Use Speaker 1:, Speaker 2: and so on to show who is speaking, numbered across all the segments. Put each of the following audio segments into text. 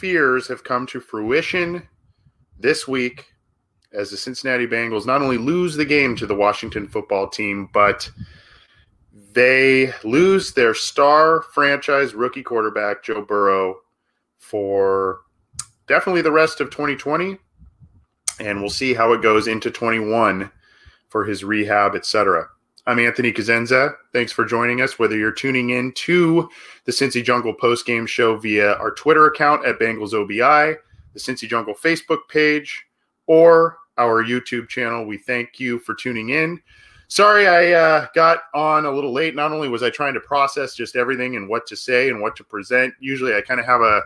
Speaker 1: fears have come to fruition this week as the Cincinnati Bengals not only lose the game to the Washington football team, but they lose their star franchise rookie quarterback, Joe Burrow, for definitely the rest of 2020. And we'll see how it goes into 21 for his rehab, etc. I'm Anthony Cosenza. Thanks for joining us, whether you're tuning in to the Cincy Jungle post-game show via our Twitter account at Bengals OBI, the Cincy Jungle Facebook page, or our YouTube channel. We thank you for tuning in. Sorry, I uh, got on a little late. Not only was I trying to process just everything and what to say and what to present, usually I kind of have a,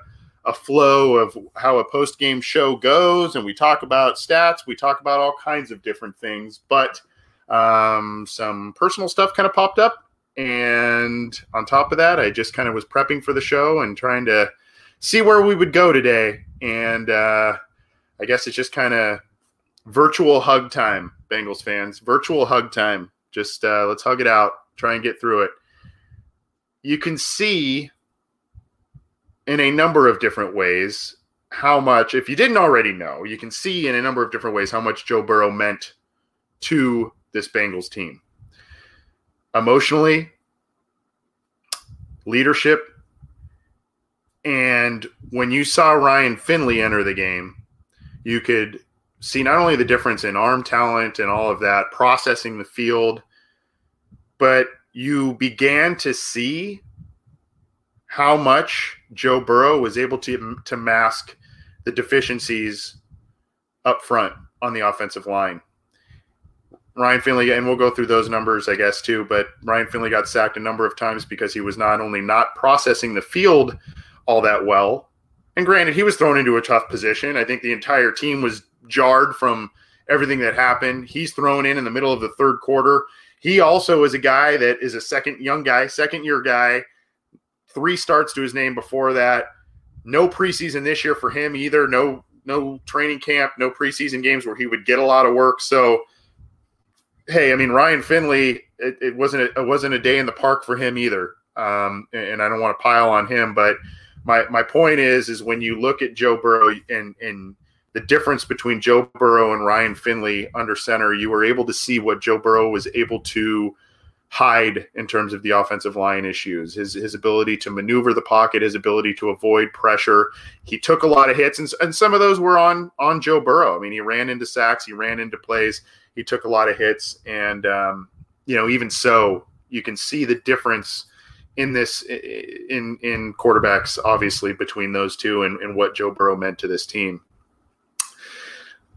Speaker 1: a flow of how a post game show goes, and we talk about stats, we talk about all kinds of different things, but – um, some personal stuff kind of popped up. And on top of that, I just kind of was prepping for the show and trying to see where we would go today. And uh, I guess it's just kind of virtual hug time, Bengals fans. Virtual hug time. Just uh, let's hug it out, try and get through it. You can see in a number of different ways how much, if you didn't already know, you can see in a number of different ways how much Joe Burrow meant to this Bengals team. Emotionally, leadership, and when you saw Ryan Finley enter the game, you could see not only the difference in arm talent and all of that, processing the field, but you began to see how much Joe Burrow was able to, to mask the deficiencies up front on the offensive line. Ryan Finley, and we'll go through those numbers, I guess, too. But Ryan Finley got sacked a number of times because he was not only not processing the field all that well, and granted, he was thrown into a tough position. I think the entire team was jarred from everything that happened. He's thrown in in the middle of the third quarter. He also is a guy that is a second young guy, second year guy, three starts to his name before that. No preseason this year for him either. No no training camp, no preseason games where he would get a lot of work. So hey, I mean Ryan Finley, it, it wasn't a, it wasn't a day in the park for him either. Um, and I don't want to pile on him, but my my point is is when you look at Joe Burrow and and the difference between Joe Burrow and Ryan Finley under center, you were able to see what Joe Burrow was able to hide in terms of the offensive line issues. His his ability to maneuver the pocket, his ability to avoid pressure. He took a lot of hits, and, and some of those were on on Joe Burrow. I mean, he ran into sacks, he ran into plays he took a lot of hits, and um, you know, even so, you can see the difference in this in in quarterbacks, obviously between those two, and, and what Joe Burrow meant to this team.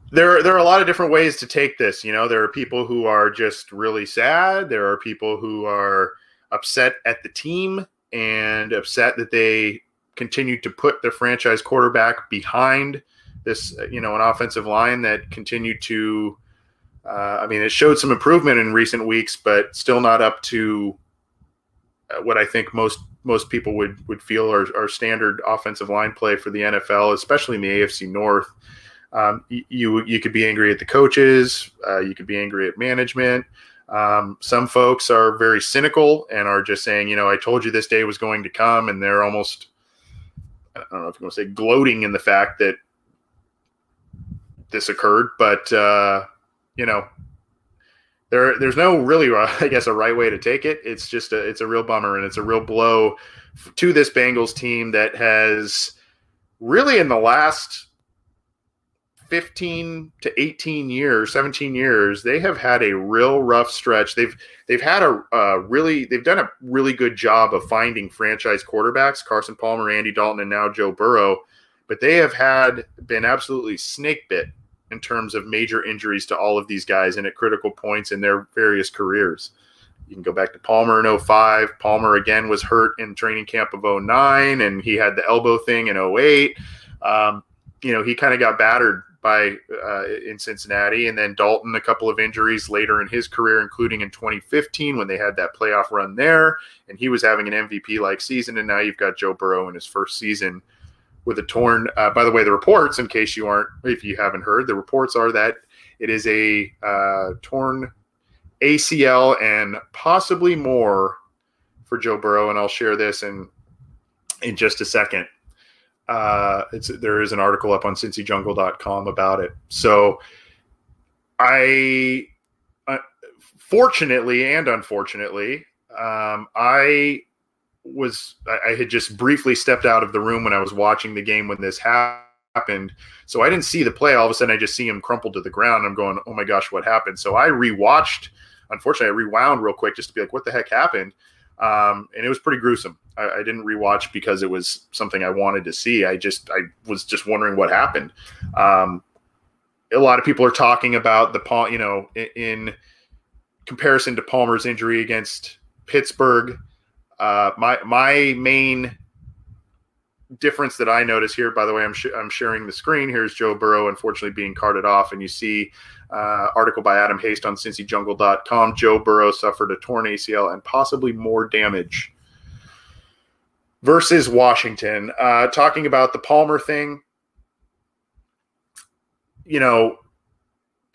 Speaker 1: There, there are a lot of different ways to take this. You know, there are people who are just really sad. There are people who are upset at the team and upset that they continued to put their franchise quarterback behind this, you know, an offensive line that continued to uh, I mean, it showed some improvement in recent weeks, but still not up to uh, what I think most most people would would feel are, are standard offensive line play for the NFL, especially in the AFC North. Um, you you could be angry at the coaches, uh, you could be angry at management. Um, some folks are very cynical and are just saying, you know, I told you this day was going to come, and they're almost I don't know if you want to say gloating in the fact that this occurred, but uh, you know, there there's no really I guess a right way to take it. It's just a it's a real bummer and it's a real blow to this Bengals team that has really in the last 15 to 18 years, 17 years, they have had a real rough stretch. They've they've had a uh, really they've done a really good job of finding franchise quarterbacks, Carson Palmer, Andy Dalton, and now Joe Burrow, but they have had been absolutely snake bit in terms of major injuries to all of these guys and at critical points in their various careers. You can go back to Palmer in 05. Palmer again was hurt in training camp of 09, and he had the elbow thing in 08. Um, you know, he kind of got battered by uh, in Cincinnati, and then Dalton a couple of injuries later in his career, including in 2015 when they had that playoff run there, and he was having an MVP like season. And now you've got Joe Burrow in his first season with a torn. Uh, by the way, the reports, in case you aren't, if you haven't heard, the reports are that it is a uh, torn ACL and possibly more for Joe Burrow. And I'll share this in in just a second. Uh, it's there is an article up on cincyjungle.com about it. So I, uh, fortunately and unfortunately, um, I was I, had just briefly stepped out of the room when I was watching the game when this happened. So I didn't see the play. All of a sudden, I just see him crumple to the ground. I'm going, oh my gosh, what happened? So I rewatched. Unfortunately, I rewound real quick just to be like, what the heck happened? Um, and it was pretty gruesome. I, I, didn't rewatch because it was something I wanted to see. I just I was just wondering what happened. Um, a lot of people are talking about the Paul, you know, in, in comparison to Palmer's injury against Pittsburgh. Uh, my my main difference that I notice here, by the way, I'm sh- I'm sharing the screen. Here's Joe Burrow, unfortunately being carted off, and you see uh, article by Adam Haste on CincyJungle.com. Joe Burrow suffered a torn ACL and possibly more damage versus Washington. Uh, talking about the Palmer thing, you know,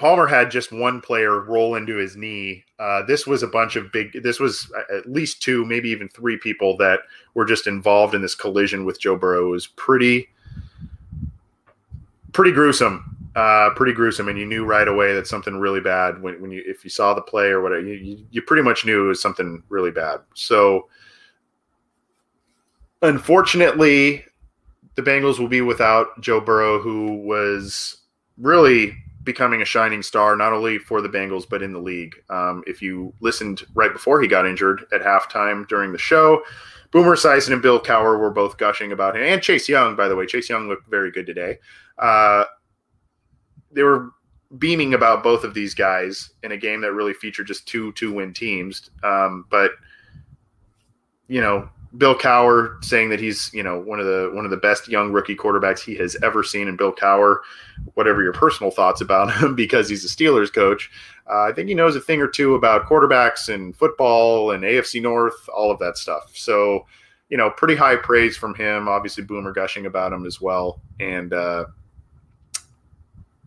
Speaker 1: Palmer had just one player roll into his knee. Uh, this was a bunch of big. This was at least two, maybe even three people that were just involved in this collision with Joe Burrow. It was pretty, pretty gruesome. Uh, pretty gruesome, and you knew right away that something really bad when, when you if you saw the play or whatever. You, you, you pretty much knew it was something really bad. So, unfortunately, the Bengals will be without Joe Burrow, who was really becoming a shining star, not only for the Bengals, but in the league. Um, if you listened right before he got injured at halftime during the show, Boomer Esiason and Bill Cowher were both gushing about him. And Chase Young, by the way. Chase Young looked very good today. Uh, they were beaming about both of these guys in a game that really featured just two two win teams. Um, but, you know, Bill Cowher saying that he's you know one of the one of the best young rookie quarterbacks he has ever seen. And Bill Cowher, whatever your personal thoughts about him, because he's a Steelers coach, uh, I think he knows a thing or two about quarterbacks and football and AFC North, all of that stuff. So, you know, pretty high praise from him. Obviously, Boomer gushing about him as well. And uh,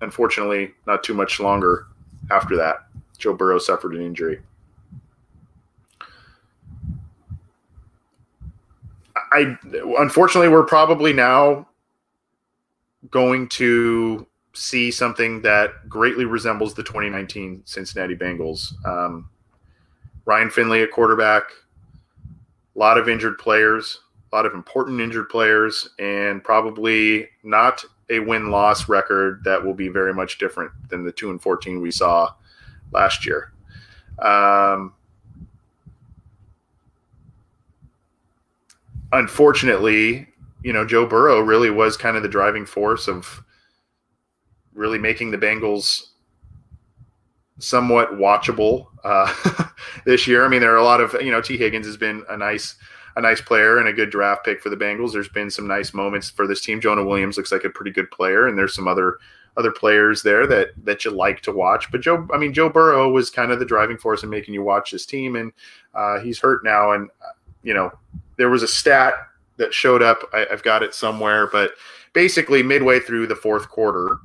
Speaker 1: unfortunately, not too much longer after that, Joe Burrow suffered an injury. I unfortunately we're probably now going to see something that greatly resembles the 2019 Cincinnati Bengals. Um, Ryan Finley at quarterback, a lot of injured players, a lot of important injured players, and probably not a win loss record that will be very much different than the 2 and 14 we saw last year. Um, unfortunately, you know, Joe Burrow really was kind of the driving force of really making the Bengals somewhat watchable uh, this year. I mean, there are a lot of you know, Tee Higgins has been a nice a nice player and a good draft pick for the Bengals. There's been some nice moments for this team. Jonah Williams looks like a pretty good player, and there's some other other players there that that you like to watch. But Joe, I mean, Joe Burrow was kind of the driving force in making you watch this team, and uh, he's hurt now, and you know there was a stat that showed up. I, have got it somewhere, but basically midway through the fourth quarter,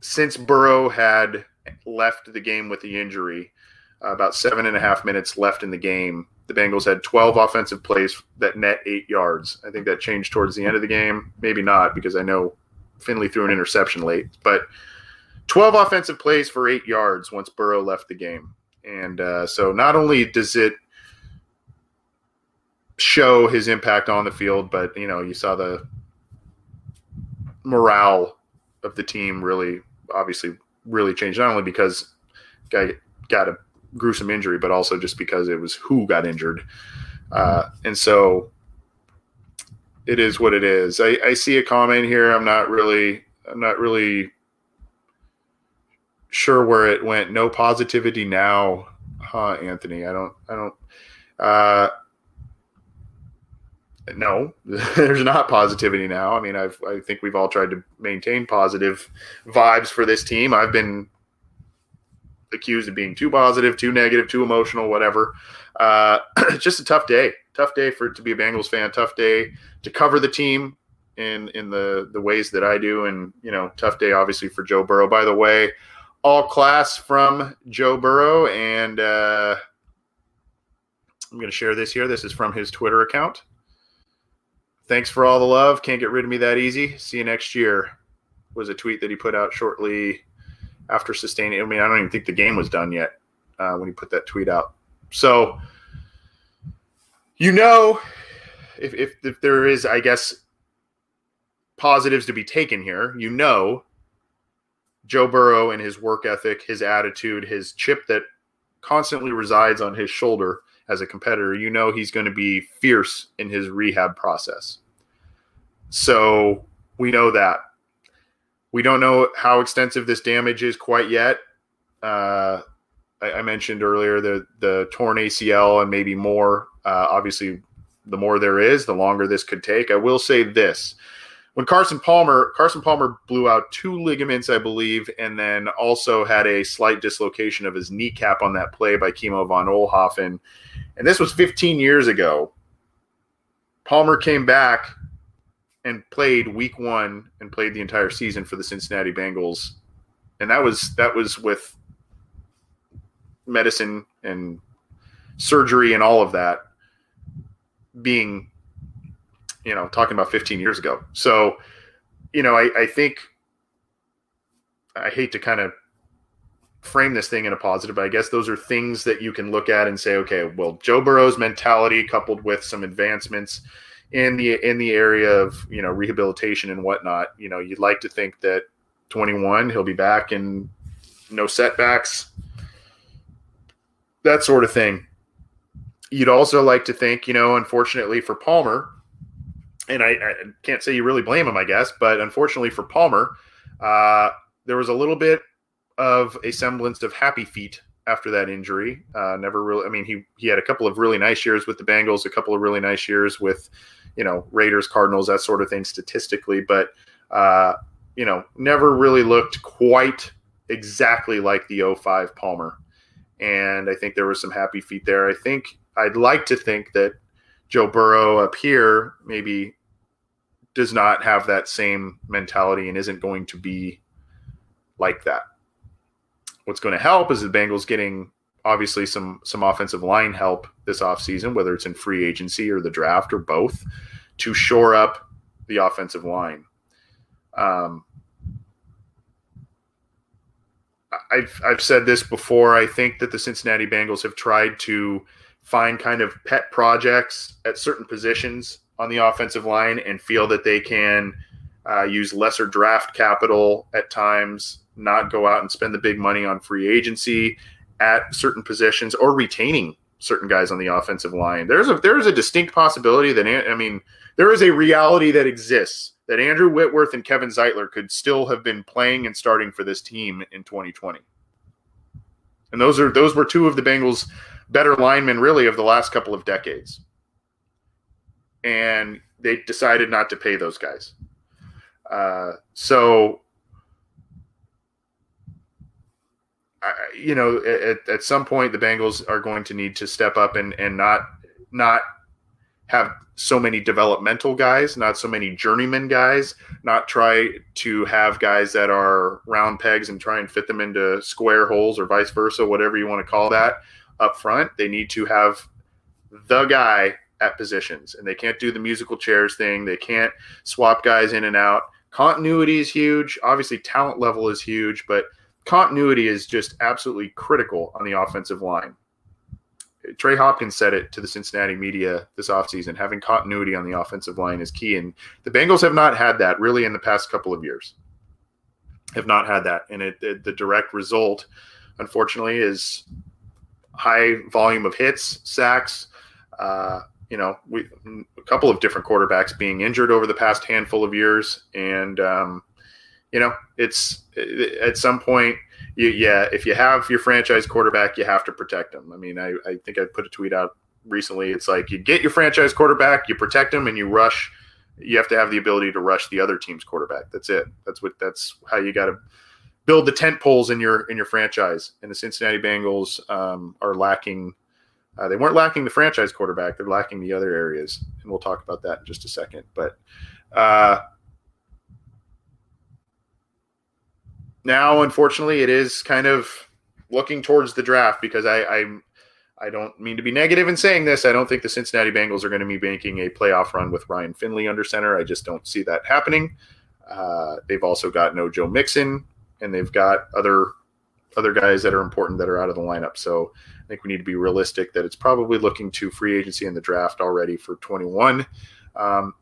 Speaker 1: since Burrow had left the game with the injury, uh, about seven and a half minutes left in the game, the Bengals had 12 offensive plays that net eight yards. I think that changed towards the end of the game. Maybe not because I know Finley threw an interception late, but 12 offensive plays for eight yards once Burrow left the game. And uh, so not only does it show his impact on the field, but you know, you saw the morale of the team really, obviously, really changed. Not only because guy got a gruesome injury, but also just because it was who got injured. Uh, and so it is what it is. I, I see a comment here. I'm not really, I'm not really sure where it went. No positivity now, huh, Anthony? I don't, I don't, uh, no, there's not positivity now. I mean, I've, I think we've all tried to maintain positive vibes for this team. I've been accused of being too positive, too negative, too emotional, whatever. Uh, just a tough day. Tough day for to be a Bengals fan. Tough day to cover the team in in the the ways that I do, and you know, tough day obviously for Joe Burrow. By the way, all class from Joe Burrow, and uh, I'm going to share this here. This is from his Twitter account. Thanks for all the love. Can't get rid of me that easy. See you next year. Was a tweet that he put out shortly after sustaining. I mean, I don't even think the game was done yet uh, when he put that tweet out. So, you know, if, if, if there is, I guess, positives to be taken here, you know, Joe Burrow and his work ethic, his attitude, his chip that constantly resides on his shoulder as a competitor, you know he's going to be fierce in his rehab process. So we know that. We don't know how extensive this damage is quite yet. Uh, I, I, mentioned earlier the the torn ACL and maybe more. Uh, obviously, the more there is, the longer this could take. I will say this: when Carson Palmer Carson Palmer blew out two ligaments, I believe, and then also had a slight dislocation of his kneecap on that play by Kimo von Oelhoffen. and this was 15 years ago. Palmer came back and played week one and played the entire season for the Cincinnati Bengals. And that was that was with medicine and surgery and all of that being, you know, talking about 15 years ago. So, you know, I, I think I hate to kind of frame this thing in a positive, but I guess those are things that you can look at and say, okay, well, Joe Burrow's mentality coupled with some advancements in the in the area of you know rehabilitation and whatnot. You know, you'd like to think that 21 he'll be back and no setbacks, that sort of thing. You'd also like to think, you know, unfortunately for Palmer, and I, I can't say you really blame him, I guess, but unfortunately for Palmer, uh, there was a little bit of a semblance of happy feet after that injury. Uh, never really. I mean, he he had a couple of really nice years with the Bengals, a couple of really nice years with you know, Raiders, Cardinals, that sort of thing statistically, but uh, you know, never really looked quite exactly like the 05 Palmer. And I think there was some happy feet there. I think I'd like to think that Joe Burrow up here maybe does not have that same mentality and isn't going to be like that. What's going to help is the Bengals getting obviously some some offensive line help this offseason, whether it's in free agency or the draft or both, to shore up the offensive line. Um, I've I've said this before. I think that the Cincinnati Bengals have tried to find kind of pet projects at certain positions on the offensive line and feel that they can uh, use lesser draft capital at times, not go out and spend the big money on free agency, at certain positions or retaining certain guys on the offensive line. There's a there's a distinct possibility that I mean there is a reality that exists that Andrew Whitworth and Kevin Zeitler could still have been playing and starting for this team in 2020. And those are those were two of the Bengals better linemen really of the last couple of decades. And they decided not to pay those guys. Uh, so you know, at, at some point the Bengals are going to need to step up and and not not have so many developmental guys, not so many journeyman guys, not try to have guys that are round pegs and try and fit them into square holes or vice versa, whatever you want to call that up front. They need to have the guy at positions and they can't do the musical chairs thing. They can't swap guys in and out. Continuity is huge. Obviously, talent level is huge, but continuity is just absolutely critical on the offensive line. Trey Hopkins said it to the Cincinnati media this offseason. Having continuity on the offensive line is key. And the Bengals have not had that really in the past couple of years. Have not had that. And it, it, the direct result, unfortunately, is high volume of hits, sacks. Uh, you know, we a couple of different quarterbacks being injured over the past handful of years, and um, you know, it's at some point, you, yeah, if you have your franchise quarterback, you have to protect him. I mean, I, I think I put a tweet out recently. It's like you get your franchise quarterback, you protect him, and you rush. You have to have the ability to rush the other team's quarterback. That's it. That's what. That's how you got to build the tent poles in your in your franchise. And the Cincinnati Bengals um, are lacking uh, they weren't lacking the franchise quarterback; they're lacking the other areas, and we'll talk about that in just a second. But uh, now, unfortunately, it is kind of looking towards the draft because I, I I don't mean to be negative in saying this. I don't think the Cincinnati Bengals are going to be making a playoff run with Ryan Finley under center. I just don't see that happening. Uh, they've also got no Joe Mixon, and they've got other other guys that are important that are out of the lineup. So I think we need to be realistic that it's probably looking to free agency in the draft already for 21. Um,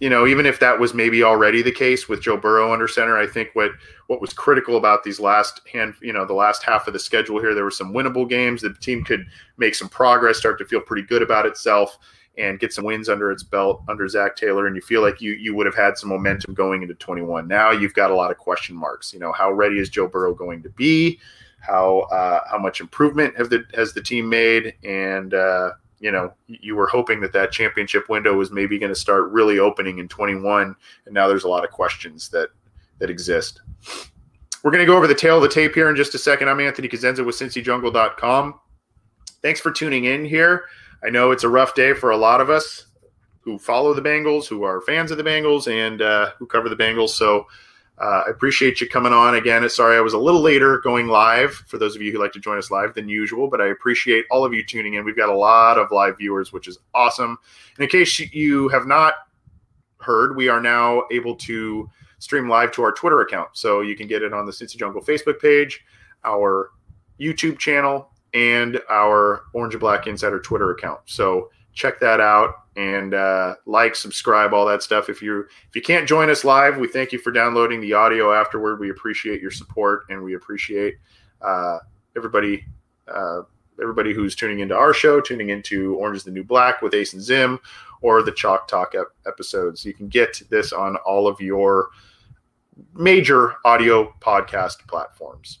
Speaker 1: you know, even if that was maybe already the case with Joe Burrow under center, I think what what was critical about these last hand, you know, the last half of the schedule here, there were some winnable games. The team could make some progress, start to feel pretty good about itself, and get some wins under its belt under Zac Taylor. And you feel like you you would have had some momentum going into 21. Now you've got a lot of question marks. You know, how ready is Joe Burrow going to be? how uh, how much improvement have the has the team made, and uh, you know you were hoping that that championship window was maybe going to start really opening in 21, and now there's a lot of questions that that exist. We're going to go over the tail of the tape here in just a second. I'm Anthony Cosenza with CincyJungle.com. Thanks for tuning in here. I know it's a rough day for a lot of us who follow the Bengals, who are fans of the Bengals, and uh, who cover the Bengals. So uh, I appreciate you coming on again. Sorry, I was a little later going live for those of you who like to join us live than usual, but I appreciate all of you tuning in. We've got a lot of live viewers, which is awesome. And in case you have not heard, we are now able to stream live to our Twitter account. So you can get it on the Cincy Jungle Facebook page, our YouTube channel, and our Orange and Black Insider Twitter account. So check that out and uh, like, subscribe, all that stuff. If you if you can't join us live, we thank you for downloading the audio afterward. We appreciate your support and we appreciate uh, everybody uh, everybody who's tuning into our show, tuning into Orange is the New Black with Ace and Zim, or the Chalk Talk ep- episodes. You can get this on all of your major audio podcast platforms.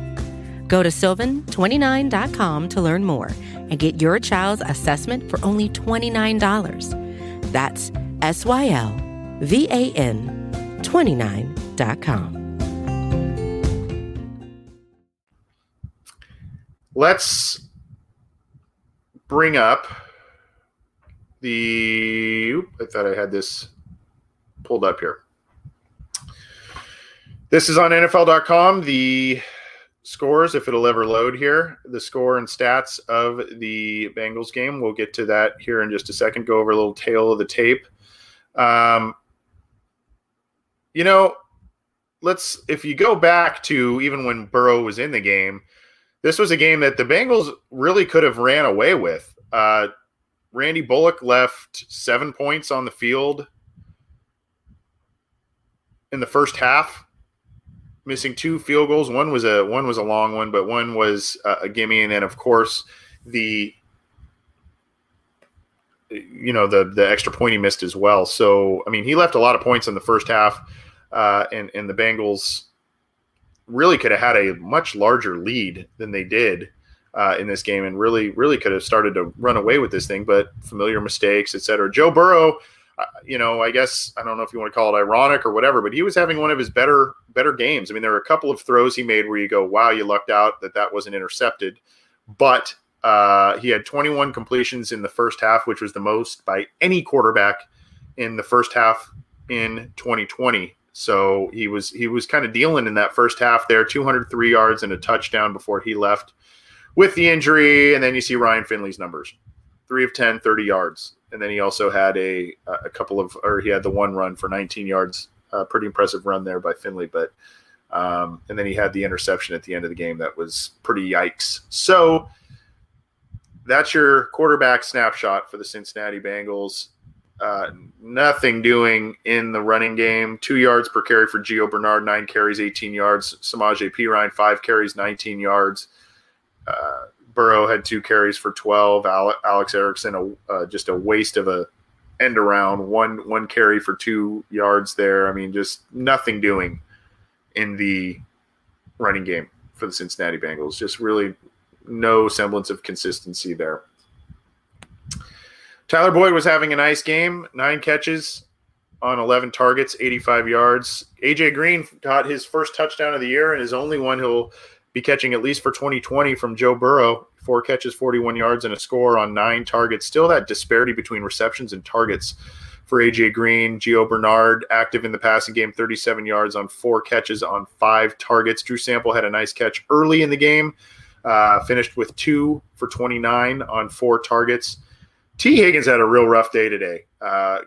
Speaker 2: Go to sylvan29.com to learn more and get your child's assessment for only $29. That's S Y L V A N 29.com.
Speaker 1: Let's bring up the. I thought I had this pulled up here. This is on NFL.com. The scores if it'll ever load here the score and stats of the bengals game. We'll get to that here in just a second. Go over a little tail of the tape. Um, you know let's if you go back to even when burrow was in the game this was a game that the bengals really could have ran away with. Uh, randy bullock left seven points on the field in the first half missing two field goals. One was a one was a long one, but one was a, a gimme, and then of course the you know the the extra point he missed as well. So I mean, he left a lot of points in the first half, uh, and and the Bengals really could have had a much larger lead than they did uh, in this game, and really really could have started to run away with this thing. But familiar mistakes, etc. Joe Burrow. Uh, you know, I guess I don't know if you want to call it ironic or whatever, but he was having one of his better better games. I mean, there were a couple of throws he made where you go, "Wow, you lucked out that that wasn't intercepted," but uh, he had 21 completions in the first half, which was the most by any quarterback in the first half in 2020. So he was he was kind of dealing in that first half there, 203 yards and a touchdown before he left with the injury. And then you see Ryan Finley's numbers, three of 10, 30 yards, and then he also had a a couple of or he had the one run for 19 yards, uh, pretty impressive run there by Finley, but. Um, and then he had the interception at the end of the game that was pretty yikes. So that's your quarterback snapshot for the Cincinnati Bengals. Uh, nothing doing in the running game. Two yards per carry for Gio Bernard, nine carries, 18 yards. Samaje Perine, five carries, 19 yards. Uh, Burrow had two carries for 12. Alex Erickson, a, uh, just a waste of a end around, one one carry for two yards there. I mean, just nothing doing in the running game for the Cincinnati Bengals. Just really no semblance of consistency there. Tyler Boyd was having a nice game, nine catches on 11 targets, 85 yards. AJ Green got his first touchdown of the year and his only one he'll be catching at least for 2020 from Joe Burrow. Four catches, 41 yards, and a score on nine targets. Still that disparity between receptions and targets for AJ Green. Gio Bernard active in the passing game, 37 yards on four catches on five targets. Drew Sample had a nice catch early in the game uh, finished with two for 29 on four targets. Tee Higgins had a real rough day today. Uh,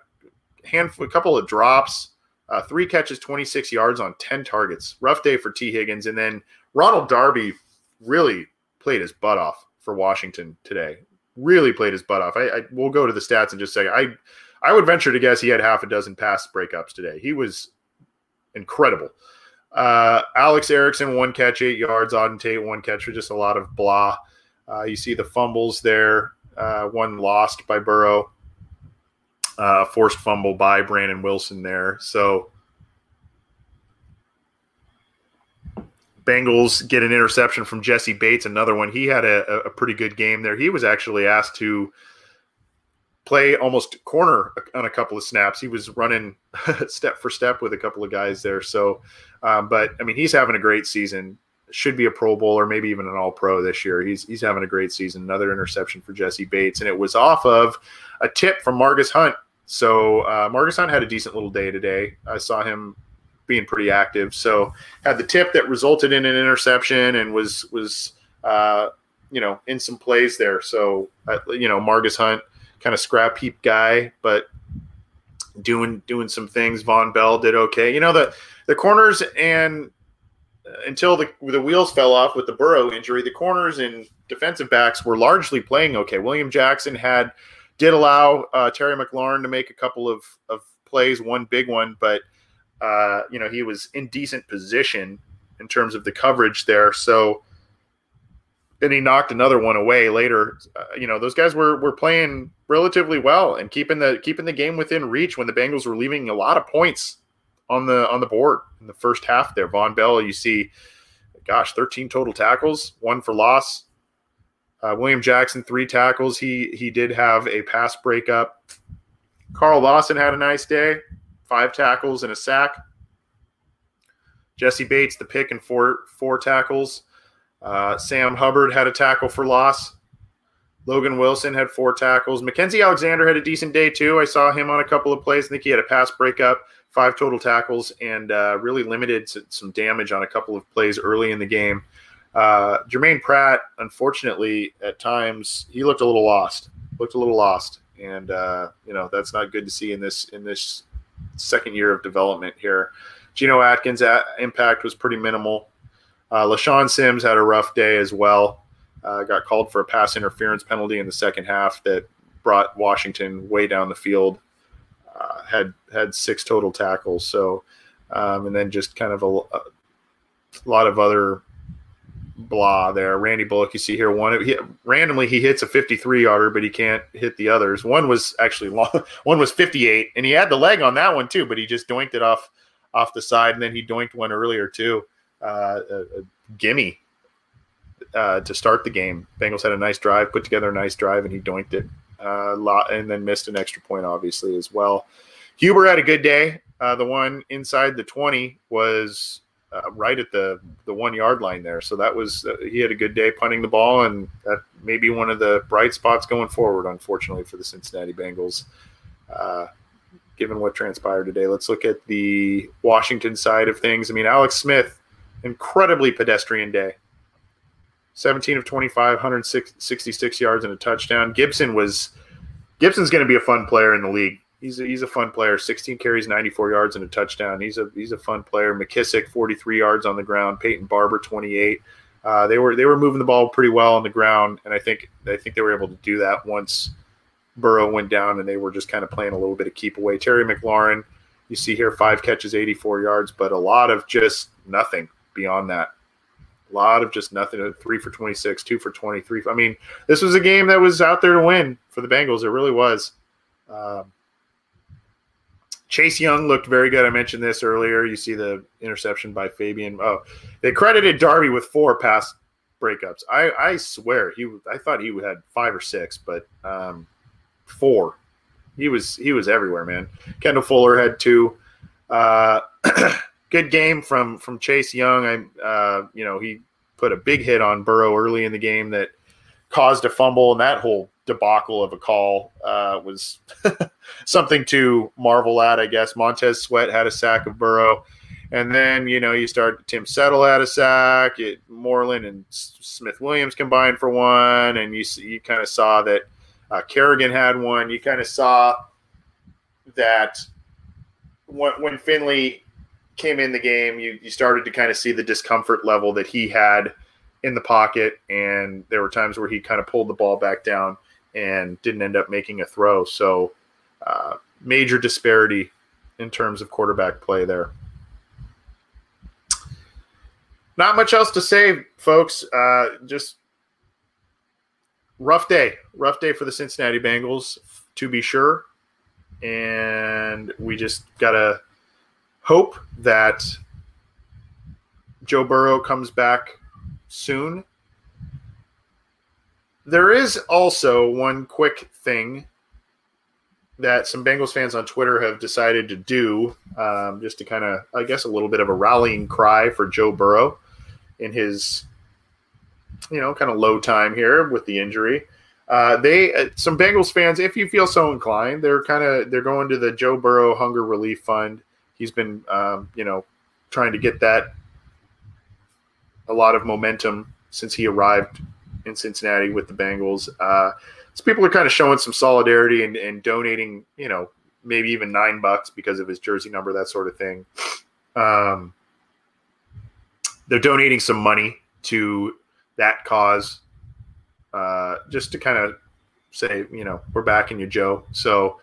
Speaker 1: handful, a couple of drops, uh, three catches, 26 yards on 10 targets. Rough day for Tee Higgins. And then Ronald Darby really played his butt off for Washington today. Really played his butt off. I, I we'll go to the stats and just say I I would venture to guess he had half a dozen pass breakups today. He was incredible. Uh, Alex Erickson, one catch, eight yards. Auden Tate, one catch for just a lot of blah. Uh, you see the fumbles there. Uh, one lost by Burrow. Uh, forced fumble by Brandon Wilson there. So Bengals get an interception from Jessie Bates, another one. He had a, a pretty good game there. He was actually asked to play almost corner on a couple of snaps. He was running step for step with a couple of guys there. So, um, but I mean, he's having a great season. Should be a Pro Bowl or maybe even an All Pro this year. He's he's having a great season. Another interception for Jessie Bates, and it was off of a tip from Margus Hunt. So uh, Hunt had a decent little day today. I saw him being pretty active. So had the tip that resulted in an interception and was was uh, you know in some plays there. So uh, you know Margus Hunt kind of scrap heap guy, but doing doing some things. Vonn Bell did okay. You know the the corners and uh, until the the wheels fell off with the Burrow injury, the corners and defensive backs were largely playing okay. William Jackson had did allow uh, Terry McLaurin to make a couple of of plays, one big one, but uh, you know he was in decent position in terms of the coverage there. So and he knocked another one away later. Uh, you know, those guys were were playing relatively well and keeping the keeping the game within reach when the Bengals were leaving a lot of points on the on the board in the first half. There, Vonn Bell, you see, gosh, thirteen total tackles, one for loss. Uh, William Jackson, three tackles. He he did have a pass breakup. Carl Lawson had a nice day, five tackles and a sack. Jessie Bates, the pick and four four tackles. Uh, Sam Hubbard had a tackle for loss. Logan Wilson had four tackles. Mackensie Alexander had a decent day too. I saw him on a couple of plays. I think he had a pass breakup, five total tackles, and uh, really limited some damage on a couple of plays early in the game. Uh, Germaine Pratt, unfortunately, at times he looked a little lost. Looked a little lost, and uh, you know that's not good to see in this in this second year of development here. Geno Atkins' impact was pretty minimal. Uh, LeShaun Sims had a rough day as well. Uh, got called for a pass interference penalty in the second half that brought Washington way down the field. Uh, had had six total tackles. So, um, and then just kind of a, a, lot of other blah there. Randy Bullock, you see here, one he, randomly he hits a 53 yarder, but he can't hit the others. One was actually long, one was 58, and he had the leg on that one too, but he just doinked it off off the side, and then he doinked one earlier too. Uh, a, a gimme uh, to start the game. Bengals had a nice drive, put together a nice drive, and he doinked it uh, a lot, and then missed an extra point, obviously as well. Huber had a good day. Uh, the one inside the 20 was uh, right at the the one yard line there. So that was uh, he had a good day punting the ball, and that may be one of the bright spots going forward. Unfortunately for the Cincinnati Bengals, uh, given what transpired today, let's look at the Washington side of things. I mean, Alex Smith, incredibly pedestrian day. 17 of 25, 166 yards and a touchdown. Gibson was Gibson's going to be a fun player in the league he's a, he's a fun player. 16 carries, 94 yards, and a touchdown. He's a he's a fun player. McKissick, 43 yards on the ground. Peyton Barber, 28. Uh, they were they were moving the ball pretty well on the ground, and I think I think they were able to do that once Burrow went down, and they were just kind of playing a little bit of keep away. Terry McLaurin, you see here, five catches, 84 yards, but a lot of just nothing beyond that. A lot of just nothing. Three for 26, two for 23. I mean, this was a game that was out there to win for the Bengals. It really was. Um, Chase Young looked very good. I mentioned this earlier. You see the interception by Fabian. Oh, they credited Darby with four pass breakups. I, I swear he. I thought he had five or six, but um, four. He was he was everywhere, man. Kendall Fuller had two. Uh, good game from from Chase Young. I uh, you know he put a big hit on Burrow early in the game that caused a fumble, and that whole debacle of a call uh, was something to marvel at, I guess. Montez Sweat had a sack of Burrow. And then, you know, you start Tim Settle had a sack, it, Moreland and Smith Williams combined for one. And you, you kind of saw that uh, Kerrigan had one. You kind of saw that when, when Finley came in the game, you, you started to kind of see the discomfort level that he had in the pocket. And there were times where he kind of pulled the ball back down and didn't end up making a throw. So, uh, major disparity in terms of quarterback play there. Not much else to say, folks. Uh, just rough day, rough day for the Cincinnati Bengals, to be sure. And we just got to hope that Joe Burrow comes back soon there is also one quick thing that some Bengals fans on Twitter have decided to do, um, just to kind of, I guess, a little bit of a rallying cry for Joe Burrow in his, you know, kind of low time here with the injury. Uh, they, uh, some Bengals fans, if you feel so inclined, they're kind of they're going to the Joe Burrow Hunger Relief Fund. He's been, um, you know, trying to get that a lot of momentum since he arrived in Cincinnati with the Bengals. Uh, so people are kind of showing some solidarity and, and, donating, you know, maybe even nine bucks because of his jersey number, that sort of thing. Um, they're donating some money to that cause, uh, just to kind of say, you know, we're backing you, Joe. So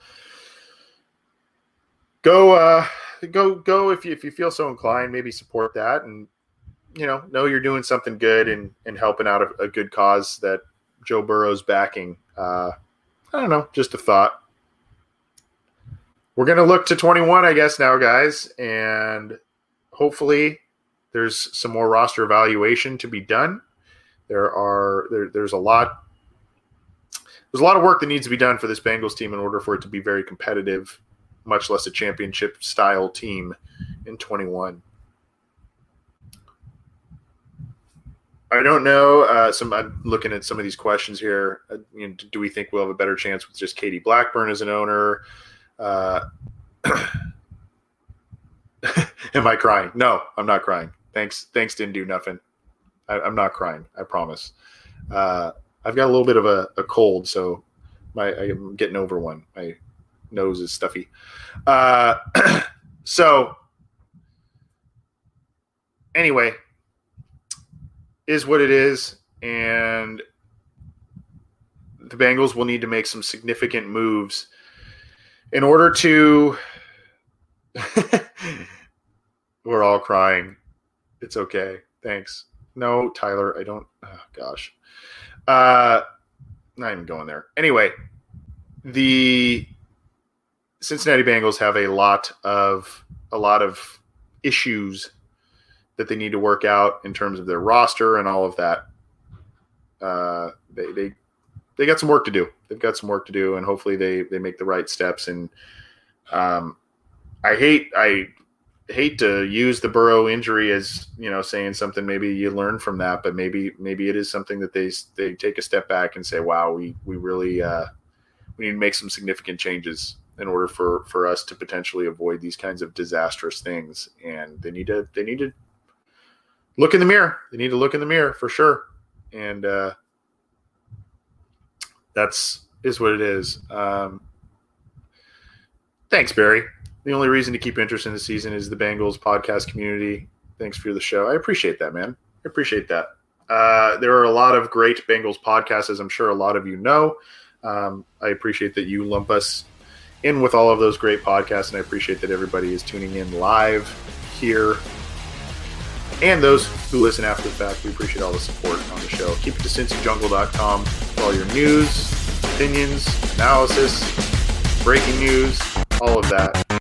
Speaker 1: go, uh, go, go if you if you feel so inclined, maybe support that and you know, know you're doing something good and, and helping out a, a good cause that Joe Burrow's backing. Uh, I don't know, just a thought. We're to look to 21, I guess, now, guys, and hopefully there's some more roster evaluation to be done. There are there, there's a lot there's a lot of work that needs to be done for this Bengals team in order for it to be very competitive, much less a championship style team in 21. I don't know. Uh, some I'm looking at some of these questions here. Uh, you know, do we think we'll have a better chance with just Katie Blackburn as an owner? Uh, am I crying? No, I'm not crying. Thanks. Thanks didn't do nothing. I, am not crying. I promise. Uh, I've got a little bit of a, a, cold, so my I'm getting over one. My nose is stuffy. Uh, so anyway, is what it is, and the Bengals will need to make some significant moves in order to. We're all crying. It's okay. Thanks. No, Tyler, I don't. Oh, gosh. Uh, not even going there. Anyway, the Cincinnati Bengals have a lot of a lot of issues that they need to work out in terms of their roster and all of that. Uh, they they they got some work to do. They've got some work to do, and hopefully they they make the right steps. And um, I hate I hate to use the Burrow injury as you know saying something. Maybe you learn from that, but maybe maybe it is something that they they take a step back and say, "Wow, we we really uh, we need to make some significant changes in order for for us to potentially avoid these kinds of disastrous things." And they need to they need to look in the mirror. They need to look in the mirror for sure. And uh, that's is what it is. Um, thanks, Barry. The only reason to keep interest in the season is the Bengals podcast community. Thanks for the show. I appreciate that, man. I appreciate that. Uh, there are a lot of great Bengals podcasts, as I'm sure a lot of you know. Um, I appreciate that you lump us in with all of those great podcasts, and I appreciate that everybody is tuning in live here. And those who listen after the fact, we appreciate all the support on the show. Keep it to cincyjungle.com for all your news, opinions, analysis, breaking news, all of that.